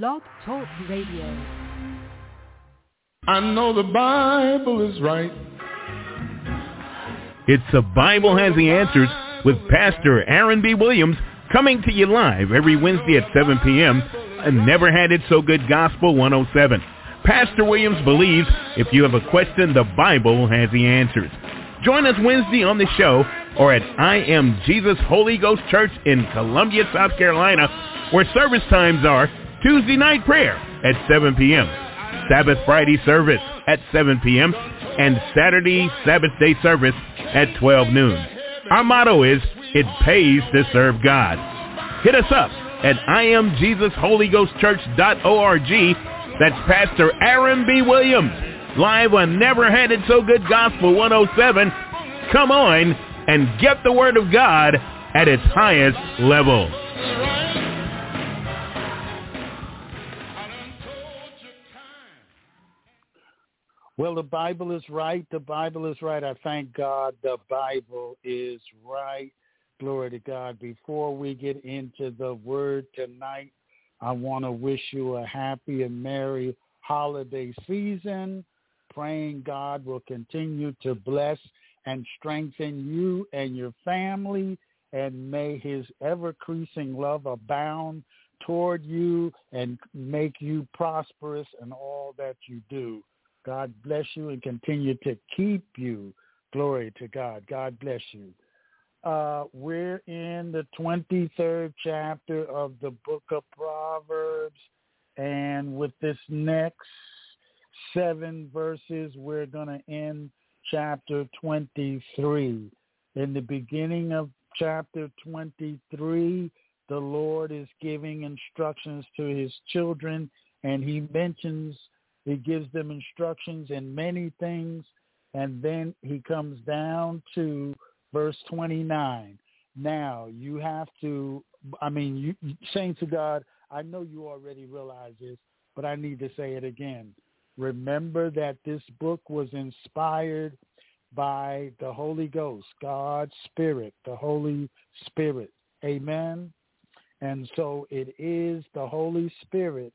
Blog Talk Radio. I know the Bible is right. It's The Bible Has the Answers with Pastor Aaron B. Williams coming to you live every Wednesday at 7 p.m. and Never Had It So Good Gospel 107. Pastor Williams believes if you have a question, the Bible has the answers. Join us Wednesday on the show or at I Am Jesus Holy Ghost Church in Columbia, South Carolina, where service times are Tuesday night prayer at 7 p.m., Sabbath Friday service at 7 p.m., and Saturday Sabbath day service at 12 noon. Our motto is, it pays to serve God. Hit us up at IamJesusHolyGhostChurch.org. That's Pastor Aaron B. Williams, live on Never Had It So Good Gospel 107. Come on and get the Word of God at its highest level. Well, the Bible is right. The Bible is right. I thank God the Bible is right. Glory to God. Before we get into the word tonight, I want to wish you a happy and merry holiday season. Praying God will continue to bless and strengthen you and your family, and may his ever-increasing love abound toward you and make you prosperous in all that you do. God bless you and continue to keep you. Glory to God. God bless you. Uh, we're in the 23rd chapter of the book of Proverbs. And with this next seven verses, we're going to end chapter 23. In the beginning of chapter 23, the Lord is giving instructions to his children, and he mentions he gives them instructions in many things. And then he comes down to verse 29. Now, you have to, I mean, you, saying to God, I know you already realize this, but I need to say it again. Remember that this book was inspired by the Holy Ghost, God's Spirit, the Holy Spirit. Amen. And so it is the Holy Spirit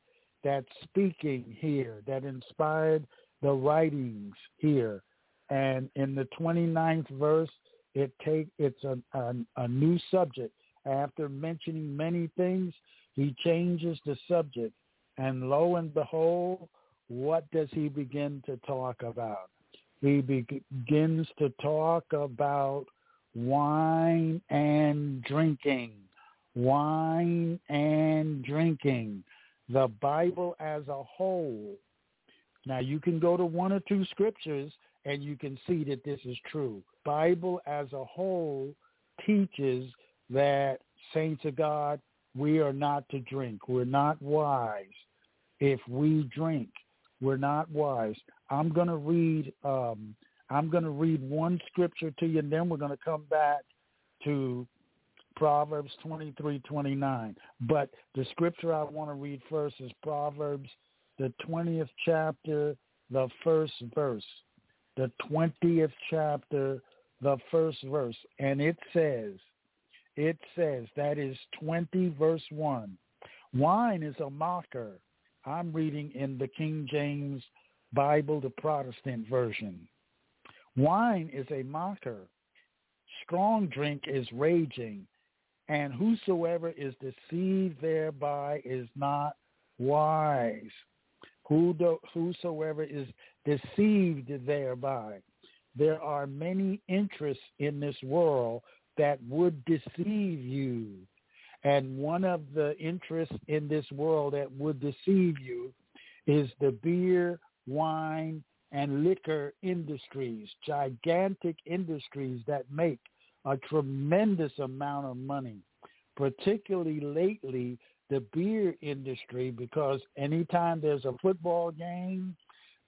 that's speaking here, that inspired the writings here. And in the 29th verse, it take it's a, a, a new subject. After mentioning many things, he changes the subject. And lo and behold, what does he begin to talk about? He begins to talk about wine and drinking. Wine and drinking the Bible as a whole. Now you can go to one or two scriptures and you can see that this is true. Bible as a whole teaches that saints of God, we are not to drink. We're not wise if we drink. We're not wise. I'm going to read um, I'm going to read one scripture to you and then we're going to come back to Proverbs 23, 29. But the scripture I want to read first is Proverbs, the 20th chapter, the first verse. The 20th chapter, the first verse. And it says, it says, that is 20 verse 1. Wine is a mocker. I'm reading in the King James Bible, the Protestant version. Wine is a mocker. Strong drink is raging and whosoever is deceived thereby is not wise. Whosoever is deceived thereby. There are many interests in this world that would deceive you. And one of the interests in this world that would deceive you is the beer, wine, and liquor industries, gigantic industries that make a tremendous amount of money, particularly lately the beer industry because anytime there's a football game,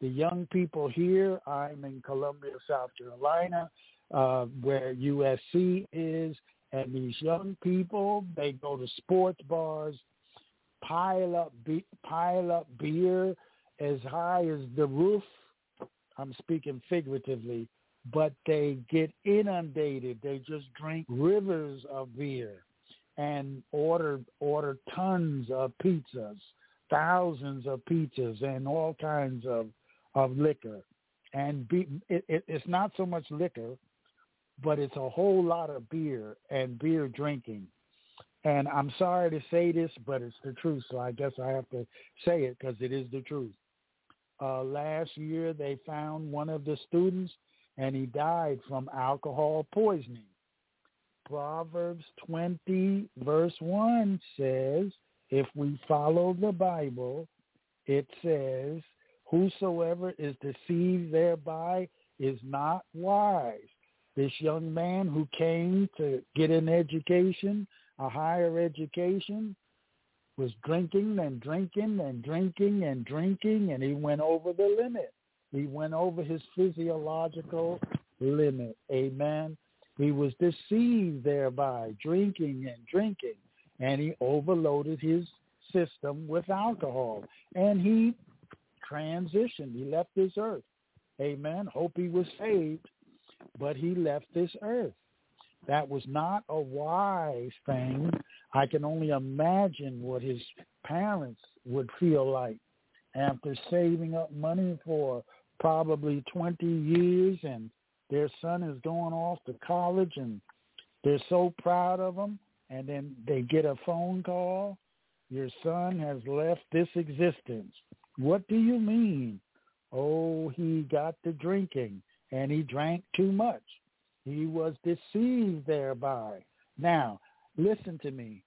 the young people here, I'm in Columbia, South Carolina, uh, where USC is, and these young people, they go to sports bars, pile up, be- pile up beer as high as the roof. I'm speaking figuratively but they get inundated. They just drink rivers of beer and order order tons of pizzas, thousands of pizzas and all kinds of of liquor, and be, it, it, it's not so much liquor, but it's a whole lot of beer and beer drinking. And I'm sorry to say this, but it's the truth, so I guess I have to say it because it is the truth. Uh, last year, they found one of the students, and he died from alcohol poisoning. Proverbs 20, verse 1 says, if we follow the Bible, it says, whosoever is deceived thereby is not wise. This young man who came to get an education, a higher education, was drinking and drinking and drinking and drinking, and he went over the limit. He went over his physiological limit. Amen. He was deceived thereby, drinking and drinking, and he overloaded his system with alcohol, and he transitioned. He left this earth. Amen. Hope he was saved, but he left this earth. That was not a wise thing. I can only imagine what his parents would feel like after saving up money for probably 20 years and their son is going off to college and they're so proud of him. And then they get a phone call your son has left this existence. What do you mean? Oh he got to drinking and he drank too much. He was deceived thereby. Now listen to me.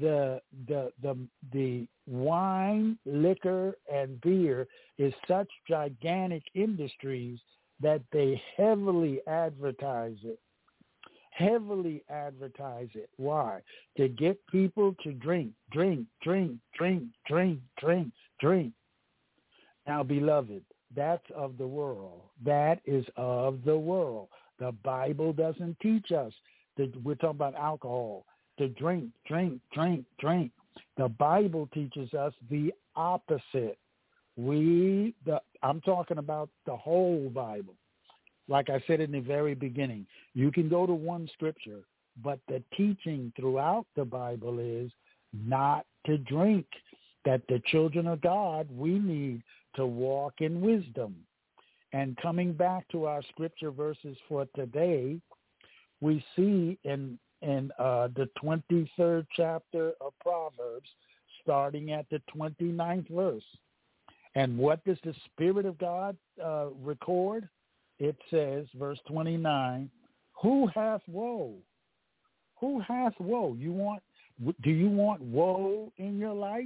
The the the the wine liquor and beer is such gigantic industries that they heavily advertise it. Heavily advertise it. Why? To get people to drink, drink, drink, drink, drink, drink, drink. Now, beloved, that's of the world. That is of the world. The Bible doesn't teach us that we're talking about alcohol, to drink, drink, drink, drink. The Bible teaches us the opposite. We, the, I'm talking about the whole Bible. Like I said in the very beginning, you can go to one scripture, but the teaching throughout the Bible is not to drink. That the children of God, we need to walk in wisdom. And coming back to our scripture verses for today, we see in in uh, the 23rd chapter of Proverbs, starting at the 29th verse. And what does the Spirit of God uh, record? It says, verse 29, who hath woe? Who hath woe? You want? Do you want woe in your life?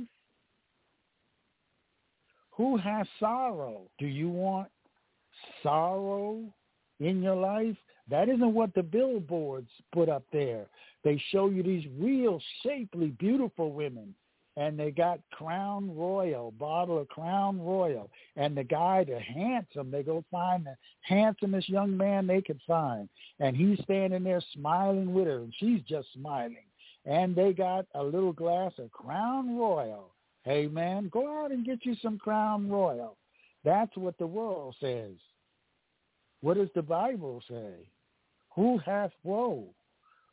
Who has sorrow? Do you want sorrow in your life? That isn't what the billboards put up there. They show you these real shapely, beautiful women and they got Crown Royal, bottle of Crown Royal. And the guy, the handsome, they go find the handsomest young man they could find. And he's standing there smiling with her, and she's just smiling. And they got a little glass of Crown Royal. Hey, man, go out and get you some Crown Royal. That's what the world says. What does the Bible say? Who hath woe?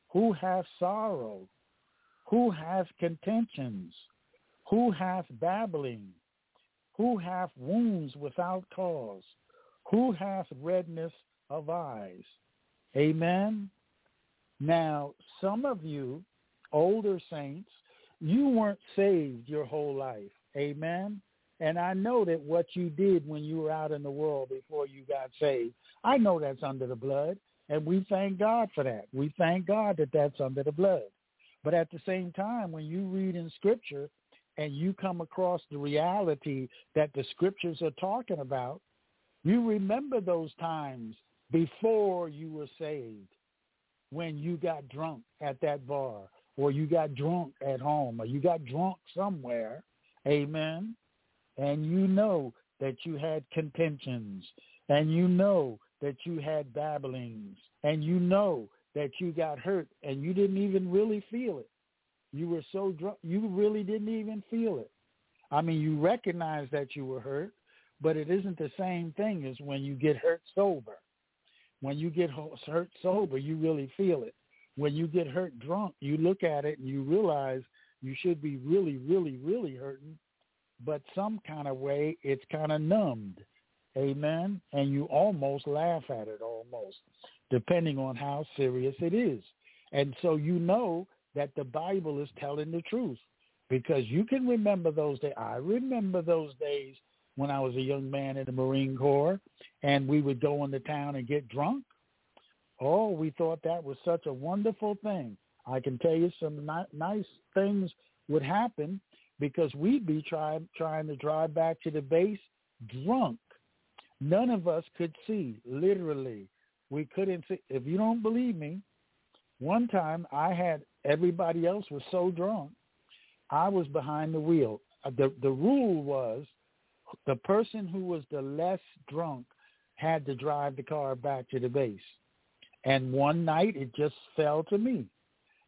Who hath sorrow? Who hath contentions? Who hath babbling? Who hath wounds without cause? Who hath redness of eyes? Amen. Now, some of you, older saints, you weren't saved your whole life. Amen. And I know that what you did when you were out in the world before you got saved, I know that's under the blood. And we thank God for that. We thank God that that's under the blood. But at the same time, when you read in Scripture and you come across the reality that the Scriptures are talking about, you remember those times before you were saved when you got drunk at that bar or you got drunk at home or you got drunk somewhere. Amen. And you know that you had contentions and you know that you had babblings and you know that you got hurt and you didn't even really feel it. You were so drunk, you really didn't even feel it. I mean, you recognize that you were hurt, but it isn't the same thing as when you get hurt sober. When you get hurt sober, you really feel it. When you get hurt drunk, you look at it and you realize you should be really, really, really hurting. but some kind of way it's kind of numbed. Amen. And you almost laugh at it almost, depending on how serious it is. And so you know that the Bible is telling the truth because you can remember those days. I remember those days when I was a young man in the Marine Corps and we would go into town and get drunk. Oh, we thought that was such a wonderful thing. I can tell you some ni- nice things would happen because we'd be trying trying to drive back to the base drunk. None of us could see, literally. We couldn't see. If you don't believe me, one time I had everybody else was so drunk, I was behind the wheel. Uh, the the rule was the person who was the less drunk had to drive the car back to the base. And one night it just fell to me.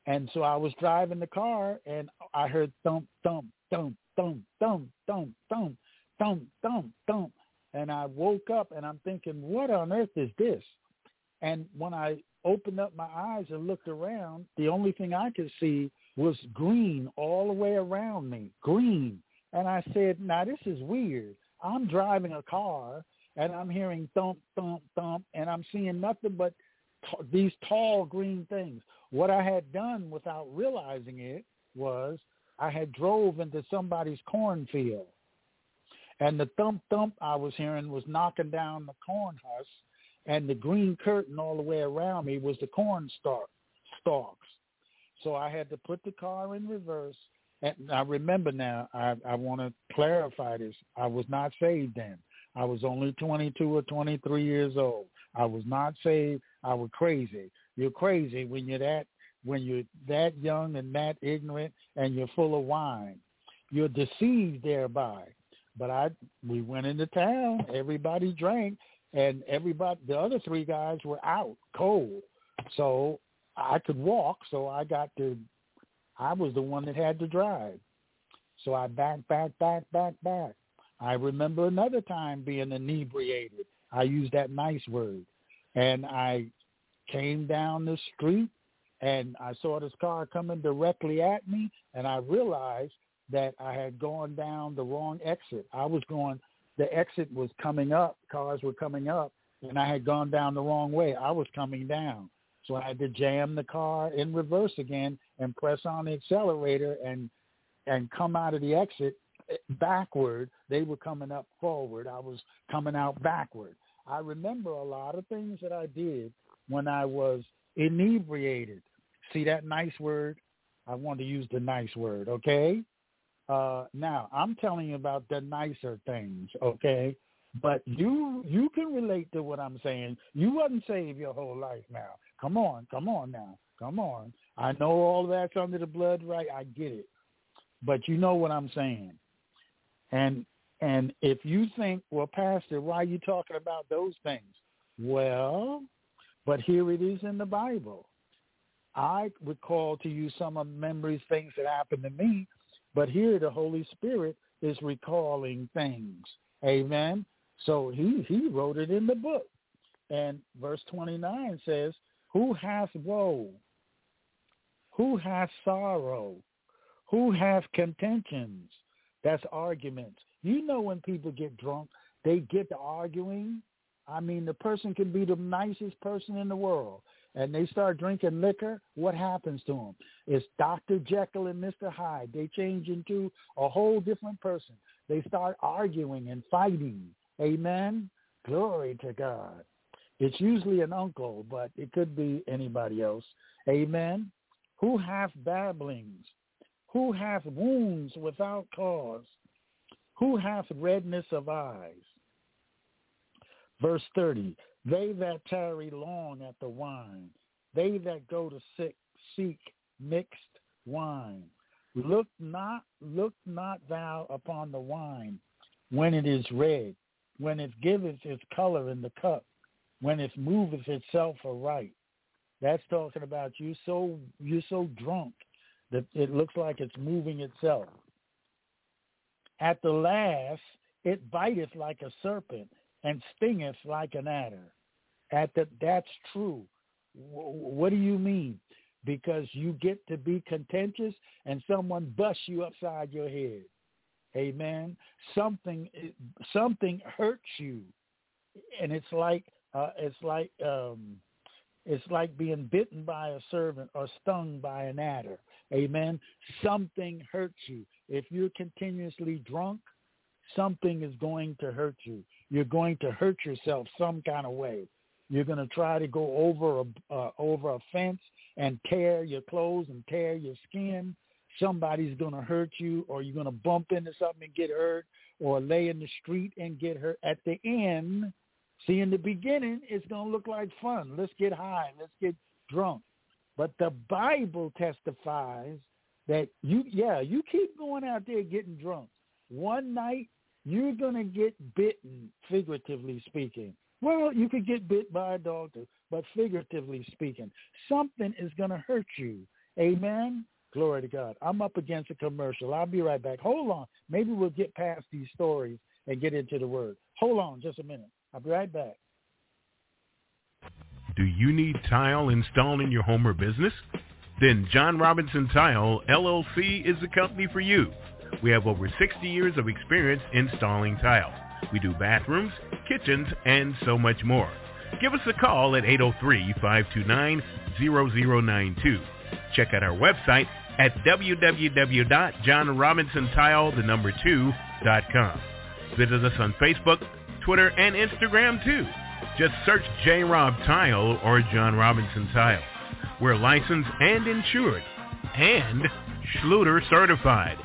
And so I was driving the car and I heard thump, thump, thump, thump, thump, thump, thump, thump, thump, thump. And I woke up and I'm thinking, what on earth is this? And when I opened up my eyes and looked around, the only thing I could see was green all the way around me, green. And I said, now this is weird. I'm driving a car and I'm hearing thump, thump, thump, and I'm seeing nothing but t- these tall green things. What I had done without realizing it was I had drove into somebody's cornfield. And the thump thump I was hearing was knocking down the corn husk, and the green curtain all the way around me was the corn stalk, stalks. So I had to put the car in reverse. And I remember now, I, I want to clarify this. I was not saved then. I was only 22 or 23 years old. I was not saved. I was crazy. You're crazy when you're that when you're that young and that ignorant and you're full of wine. You're deceived thereby. But I we went into town, everybody drank and everybody the other three guys were out cold. So I could walk, so I got to I was the one that had to drive. So I back, back, back, back, back. I remember another time being inebriated. I used that nice word. And I came down the street and I saw this car coming directly at me and I realized that I had gone down the wrong exit. I was going the exit was coming up, cars were coming up, and I had gone down the wrong way. I was coming down. So I had to jam the car in reverse again and press on the accelerator and and come out of the exit backward. They were coming up forward. I was coming out backward. I remember a lot of things that I did when I was inebriated. See that nice word? I want to use the nice word, okay? Uh, now I'm telling you about the nicer things, okay? But you you can relate to what I'm saying. You wasn't saved your whole life now. Come on, come on now. Come on. I know all that's under the blood, right? I get it. But you know what I'm saying. And and if you think, well, Pastor, why are you talking about those things? Well, but here it is in the Bible. I recall to you some of memories, things that happened to me, but here the Holy Spirit is recalling things. Amen. So he, he wrote it in the book. And verse 29 says, who hath woe? Who hath sorrow? Who hath contentions? That's arguments. You know when people get drunk, they get to arguing. I mean, the person can be the nicest person in the world, and they start drinking liquor. What happens to them? It's Dr. Jekyll and Mr. Hyde. They change into a whole different person. They start arguing and fighting. Amen. Glory to God. It's usually an uncle, but it could be anybody else. Amen. Who hath babblings? Who hath wounds without cause? Who hath redness of eyes? Verse 30, they that tarry long at the wine, they that go to sick, seek mixed wine. Look not, look not thou upon the wine when it is red, when it giveth its color in the cup, when it moveth itself aright. That's talking about you so you're so drunk that it looks like it's moving itself. At the last, it biteth like a serpent and stingeth like an adder. At the, that's true. what do you mean? Because you get to be contentious and someone busts you upside your head. Amen. Something something hurts you, and it's like uh, it's like um, it's like being bitten by a servant or stung by an adder. Amen. Something hurts you. If you're continuously drunk, something is going to hurt you. You're going to hurt yourself some kind of way. You're going to try to go over a uh, over a fence and tear your clothes and tear your skin. Somebody's going to hurt you, or you're going to bump into something and get hurt, or lay in the street and get hurt. At the end, see, in the beginning, it's going to look like fun. Let's get high. Let's get drunk. But the Bible testifies that you, yeah, you keep going out there getting drunk. One night, you're going to get bitten, figuratively speaking. Well, you could get bit by a dog, too, but figuratively speaking, something is going to hurt you. Amen. Glory to God. I'm up against a commercial. I'll be right back. Hold on. Maybe we'll get past these stories and get into the word. Hold on just a minute. I'll be right back. Do you need tile installed in your home or business? Then John Robinson Tile LLC is the company for you. We have over 60 years of experience installing tile. We do bathrooms, kitchens, and so much more. Give us a call at 803-529-0092. Check out our website at www.johnrobinsontile2.com. Visit us on Facebook, Twitter, and Instagram too. Just search J. Rob Tile or John Robinson Tile. We're licensed and insured and Schluter certified.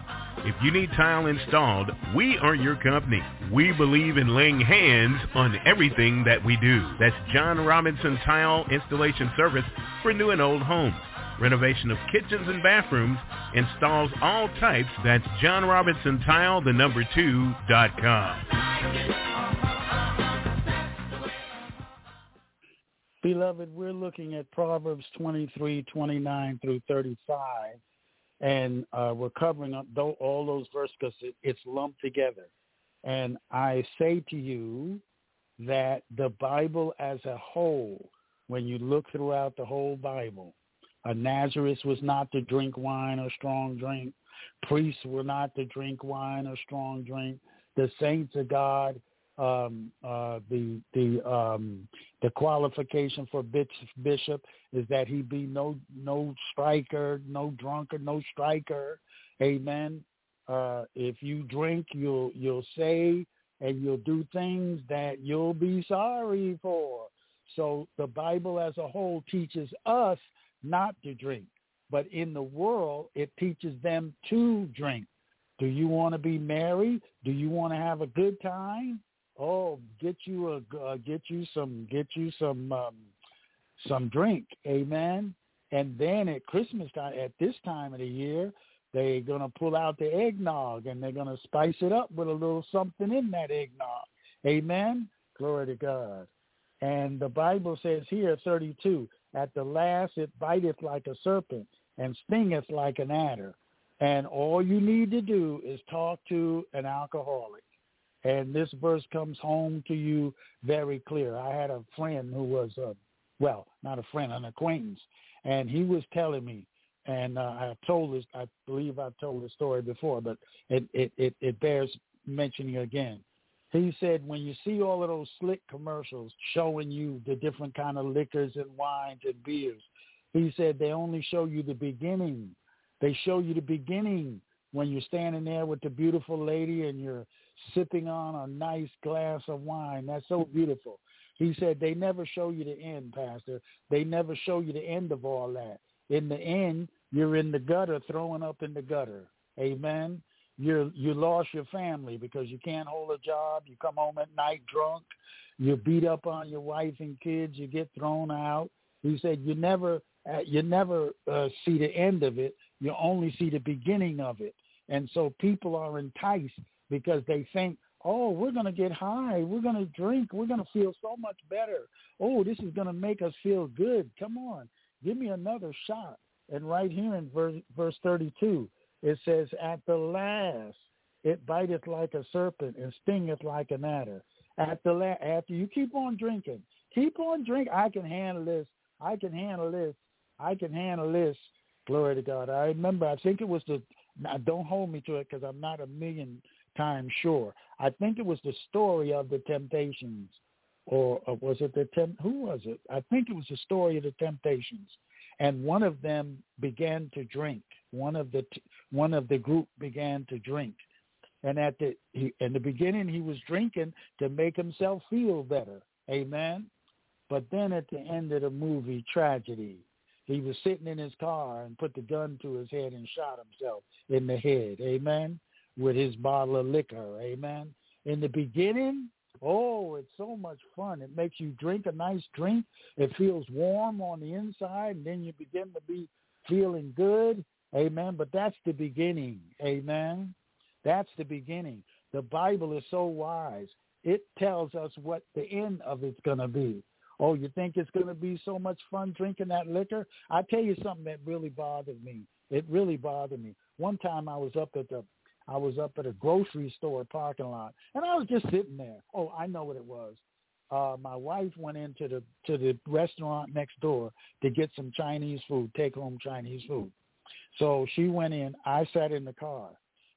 If you need tile installed, we are your company. We believe in laying hands on everything that we do. That's John Robinson Tile Installation Service for new and old homes. Renovation of kitchens and bathrooms, installs all types. That's John Robinson Tile, the number two, dot com. Beloved, we're looking at Proverbs 23, 29 through 35 and uh, we're covering up all those verses because it, it's lumped together. And I say to you that the Bible as a whole, when you look throughout the whole Bible, a Nazarite was not to drink wine or strong drink. Priests were not to drink wine or strong drink. The saints of God um, uh, the the um, the qualification for bishop is that he be no no striker, no drunkard, no striker. Amen. Uh, if you drink, you'll you'll say and you'll do things that you'll be sorry for. So the Bible as a whole teaches us not to drink, but in the world it teaches them to drink. Do you want to be merry? Do you want to have a good time? Oh, get you a uh, get you some get you some um, some drink, amen. And then at Christmas time, at this time of the year, they're gonna pull out the eggnog and they're gonna spice it up with a little something in that eggnog, amen. Glory to God. And the Bible says here, 32, at the last it biteth like a serpent and stingeth like an adder. And all you need to do is talk to an alcoholic. And this verse comes home to you very clear. I had a friend who was, uh, well, not a friend, an acquaintance, and he was telling me, and uh, I told this, I believe I've told this story before, but it, it, it, it bears mentioning again. He said, when you see all of those slick commercials showing you the different kind of liquors and wines and beers, he said they only show you the beginning. They show you the beginning when you're standing there with the beautiful lady and you're sipping on a nice glass of wine. That's so beautiful. He said they never show you the end, Pastor. They never show you the end of all that. In the end, you're in the gutter, throwing up in the gutter. Amen. You're, you lost your family because you can't hold a job. You come home at night drunk. You beat up on your wife and kids. You get thrown out. He said you never uh, you never uh, see the end of it. You only see the beginning of it. And so people are enticed because they think, oh, we're going to get high. We're going to drink. We're going to feel so much better. Oh, this is going to make us feel good. Come on, give me another shot. And right here in verse, verse 32, it says, at the last, it biteth like a serpent and stingeth like an adder. At the la- after you keep on drinking, keep on drinking. I can handle this. I can handle this. I can handle this. Glory to God. I remember. I think it was the. Now, don't hold me to it because I'm not a million time sure. I think it was the story of the Temptations, or, was it the temp? Who was it? I think it was the story of the Temptations, and one of them began to drink. One of the one of the group began to drink, and at the he, in the beginning he was drinking to make himself feel better. Amen. But then at the end of the movie, tragedy. He was sitting in his car and put the gun to his head and shot himself in the head. Amen. With his bottle of liquor. Amen. In the beginning, oh, it's so much fun. It makes you drink a nice drink. It feels warm on the inside, and then you begin to be feeling good. Amen. But that's the beginning. Amen. That's the beginning. The Bible is so wise. It tells us what the end of it's going to be. Oh, you think it's going to be so much fun drinking that liquor? I tell you something that really bothered me. It really bothered me. One time I was up at the I was up at a grocery store parking lot, and I was just sitting there. Oh, I know what it was. Uh, my wife went into the to the restaurant next door to get some Chinese food, take home Chinese food. So she went in. I sat in the car.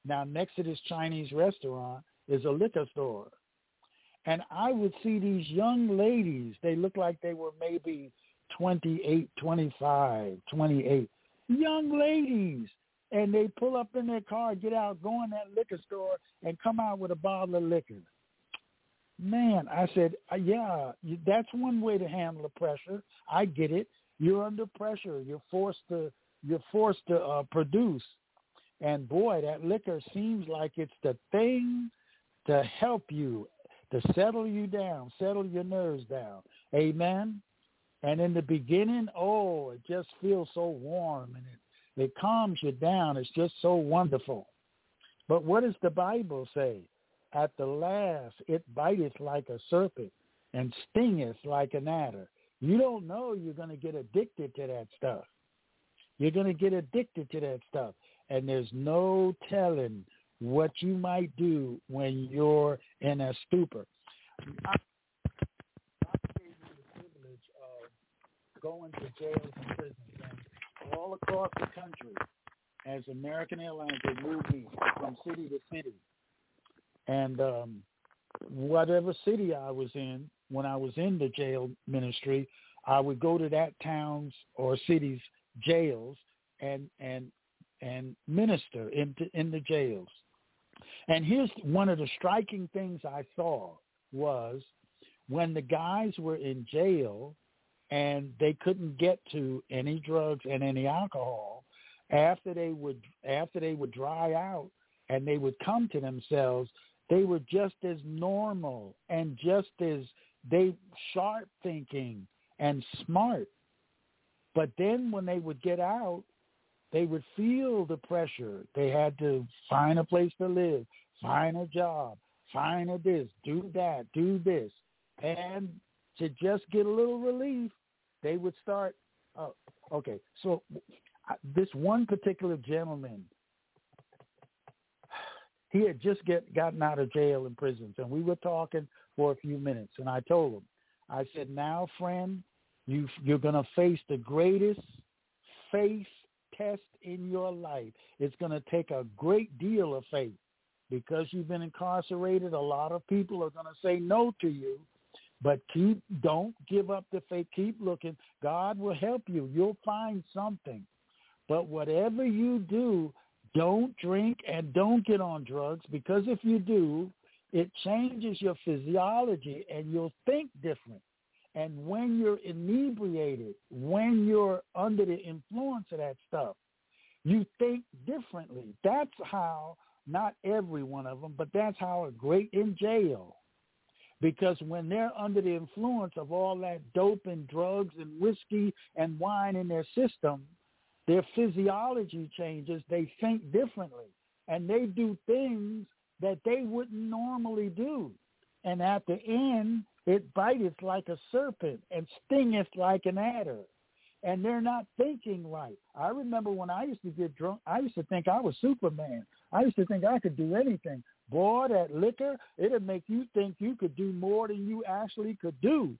Now next to this Chinese restaurant is a liquor store, and I would see these young ladies. They looked like they were maybe twenty eight, twenty five, twenty eight. Young ladies and they pull up in their car, get out, go in that liquor store, and come out with a bottle of liquor. Man, I said, uh, yeah, that's one way to handle the pressure. I get it. You're under pressure. You're forced to you're forced to uh, produce. And boy, that liquor seems like it's the thing to help you, to settle you down, settle your nerves down. Amen. And in the beginning, oh, it just feels so warm and it it calms you down. It's just so wonderful. But what does the Bible say? At the last, it biteth like a serpent and stingeth like an adder. You don't know you're going to get addicted to that stuff. You're going to get addicted to that stuff. And there's no telling what you might do when you're in a stupor. Gave the privilege of going to jails and prisons all across the country as American Airlines they moving from city to city. And um, whatever city I was in, when I was in the jail ministry, I would go to that town's or city's jails and and and minister in in the jails. And here's one of the striking things I saw was when the guys were in jail, and they couldn't get to any drugs and any alcohol after they would after they would dry out and they would come to themselves they were just as normal and just as they sharp thinking and smart. But then when they would get out they would feel the pressure. They had to find a place to live find a job find a this do that do this. And to just get a little relief, they would start. Uh, okay, so uh, this one particular gentleman, he had just get gotten out of jail and prisons, and we were talking for a few minutes, and I told him, I said, "Now, friend, you you're going to face the greatest faith test in your life. It's going to take a great deal of faith." Because you've been incarcerated, a lot of people are going to say no to you but keep, don't give up the faith. Keep looking. God will help you. You'll find something. But whatever you do, don't drink and don't get on drugs because if you do, it changes your physiology and you'll think different. And when you're inebriated, when you're under the influence of that stuff, you think differently. That's how, not every one of them, but that's how a great in jail because when they're under the influence of all that dope and drugs and whiskey and wine in their system, their physiology changes. They think differently. And they do things that they wouldn't normally do. And at the end, it biteth like a serpent and stingeth like an adder. And they're not thinking right. I remember when I used to get drunk, I used to think I was Superman. I used to think I could do anything. Boy, that liquor, it'll make you think you could do more than you actually could do.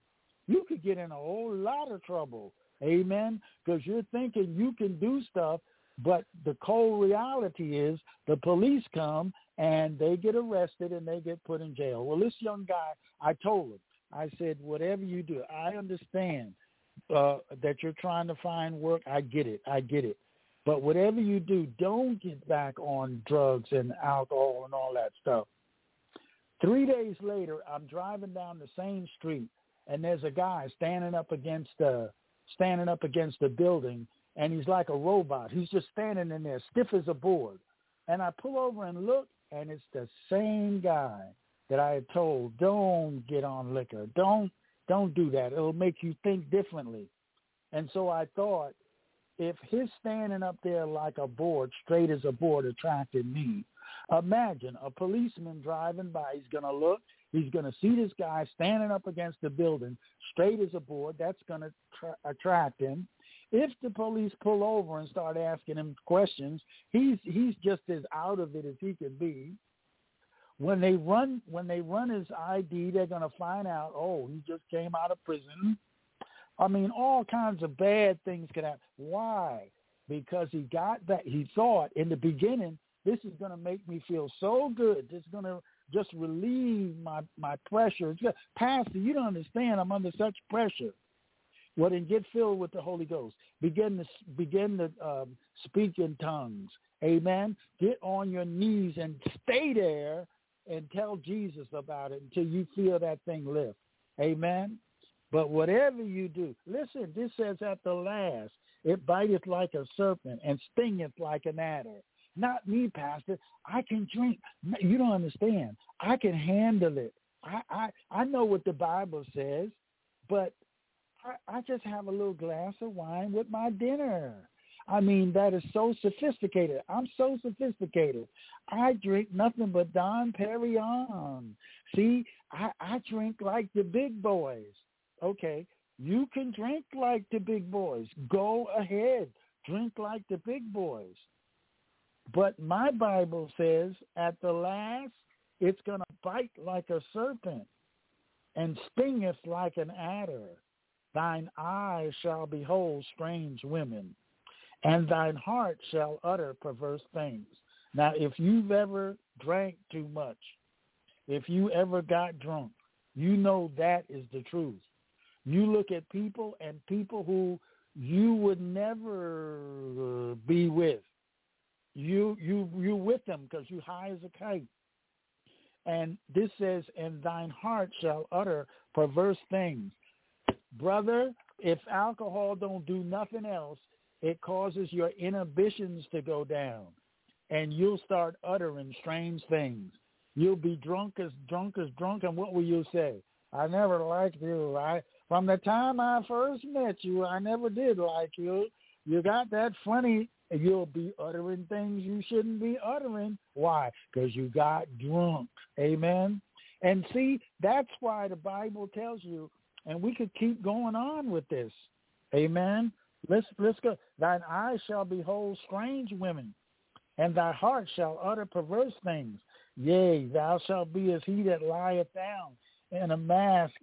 You could get in a whole lot of trouble. Amen. Because you're thinking you can do stuff But the cold reality is the police come and they get arrested and they get put in jail. Well, this young guy, I told him, I said, whatever you do, I understand uh, that you're trying to find work. I get it. I get it. But whatever you do, don't get back on drugs and alcohol and all that stuff. Three days later, I'm driving down the same street, and there's a guy standing up against the standing up against the building, and he's like a robot. He's just standing in there, stiff as a board. And I pull over and look, and it's the same guy that I had told, don't get on liquor. Don't don't do that. It'll make you think differently. And so I thought, if his standing up there like a board, straight as a board, attracted me, imagine a policeman driving by. He's going to look. He's going to see this guy standing up against the building, straight as a board. That's going to tra- attract him. If the police pull over and start asking him questions, he's he's just as out of it as he can be. When they run when they run his ID, they're going to find out, oh, he just came out of prison. I mean, all kinds of bad things could happen. Why? Because he got that. He thought in the beginning, this is going to make me feel so good. This is going to just relieve my my pressure. Pastor, you don't understand. I'm under such pressure. Well, then get filled with the Holy Ghost. Begin to begin to um, speak in tongues. Amen. Get on your knees and stay there and tell Jesus about it until you feel that thing lift. Amen. But whatever you do, listen, this says at the last, it biteth like a serpent and stingeth like an adder. Not me, Pastor. I can drink. You don't understand. I can handle it. I, I, I know what the Bible says, but I, I just have a little glass of wine with my dinner. I mean, that is so sophisticated. I'm so sophisticated. I drink nothing but Dom Perignon. See, I, I drink like the big boys. Okay, you can drink like the big boys. Go ahead, drink like the big boys. But my Bible says at the last, it's going to bite like a serpent and stingeth like an adder. Thine eyes shall behold strange women and thine heart shall utter perverse things. Now, if you've ever drank too much, if you ever got drunk, you know that is the truth. You look at people and people who you would never be with. You you you with them because you high as a kite. And this says, "And thine heart shall utter perverse things." Brother, if alcohol don't do nothing else, it causes your inhibitions to go down and you'll start uttering strange things. You'll be drunk as drunk as drunk and what will you say? I never liked you. I from the time I first met you, I never did like you. You got that funny you'll be uttering things you shouldn't be uttering. Why? Because you got drunk. Amen. And see, that's why the Bible tells you, and we could keep going on with this. Amen. Let's let's go. Thine eyes shall behold strange women, and thy heart shall utter perverse things. Yea, thou shalt be as he that lieth down in a mask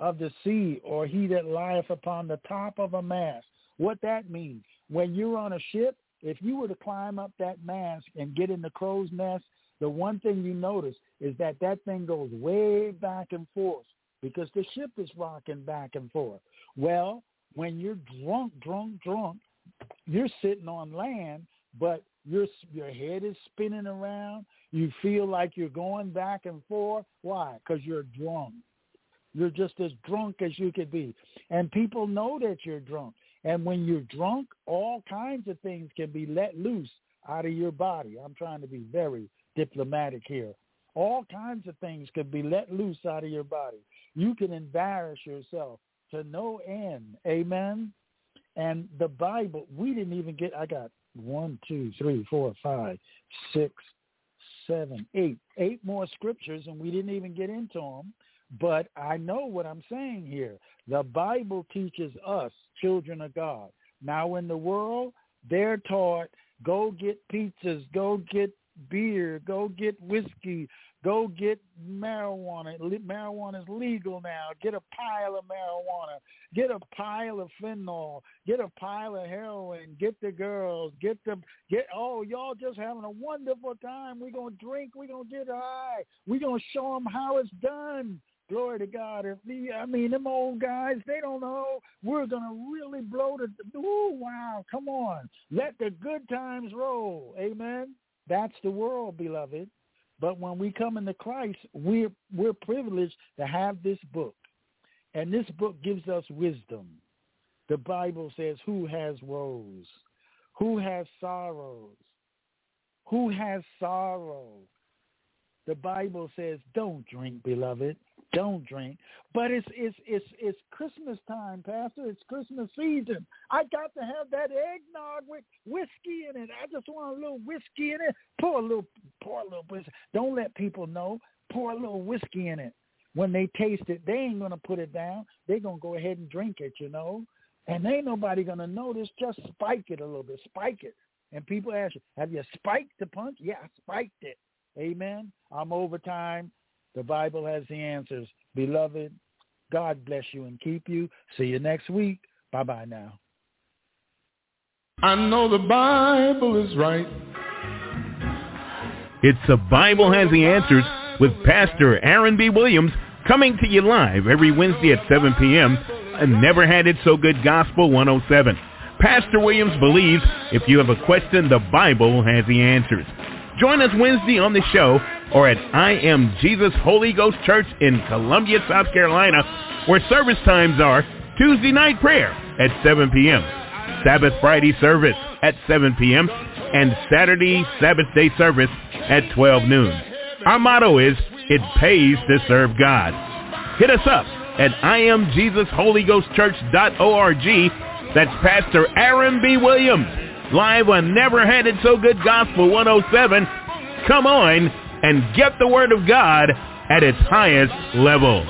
of the sea, or he that lieth upon the top of a mast. What that means? When you're on a ship, if you were to climb up that mast and get in the crow's nest, the one thing you notice is that that thing goes way back and forth because the ship is rocking back and forth. Well, when you're drunk, drunk, drunk, you're sitting on land, but your your head is spinning around. You feel like you're going back and forth. Why? Because you're drunk. You're just as drunk as you could be, and people know that you're drunk. And when you're drunk, all kinds of things can be let loose out of your body. I'm trying to be very diplomatic here. All kinds of things could be let loose out of your body. You can embarrass yourself to no end. Amen. And the Bible, we didn't even get, I got one, two, three, four, five, six, seven, eight, eight more scriptures, and we didn't even get into them. But I know what I'm saying here. The Bible teaches us, children of God. Now in the world, they're taught, go get pizzas, go get beer, go get whiskey, Go get marijuana. Marijuana is legal now. Get a pile of marijuana. Get a pile of fentanyl. Get a pile of heroin. Get the girls. Get the get. Oh, y'all just having a wonderful time. We're gonna drink. We're gonna get high. We're gonna show them how it's done. Glory to God. If the, I mean, them old guys, they don't know. We're gonna really blow the. Ooh, wow! Come on, let the good times roll. Amen. That's the world, beloved. But when we come into Christ, we're we're privileged to have this book, and this book gives us wisdom. The Bible says, "Who has woes? Who has sorrows? Who has sorrow?" The Bible says, "Don't drink, beloved." Don't drink. But it's it's it's it's Christmas time, Pastor. It's Christmas season. I got to have that eggnog with whiskey in it. I just want a little whiskey in it. Pour a little pour a little whiskey. Don't let people know. Pour a little whiskey in it. When they taste it, they ain't gonna put it down. They're gonna go ahead and drink it, you know. And ain't nobody gonna notice. Just spike it a little bit. Spike it. And people ask you, have you spiked the punch? Yeah, I spiked it. Amen. I'm overtime. The Bible has the answers. Beloved, God bless you and keep you. See you next week. Bye-bye now. I know the Bible is right. It's The Bible Has the Answers with Pastor Aaron B. Williams coming to you live every Wednesday at 7 p.m. and Never Had It So Good Gospel 107. Pastor Williams believes if you have a question, the Bible has the answers. Join us Wednesday on the show or at I Am Jesus Holy Ghost Church in Columbia, South Carolina, where service times are Tuesday night prayer at 7 p.m., Sabbath Friday service at 7 p.m., and Saturday Sabbath day service at 12 noon. Our motto is, it pays to serve God. Hit us up at IamJesusHolyGhostChurch.org. That's Pastor Aaron B. Williams, live on Never Had It So Good Gospel 107. Come on and get the Word of God at its highest level.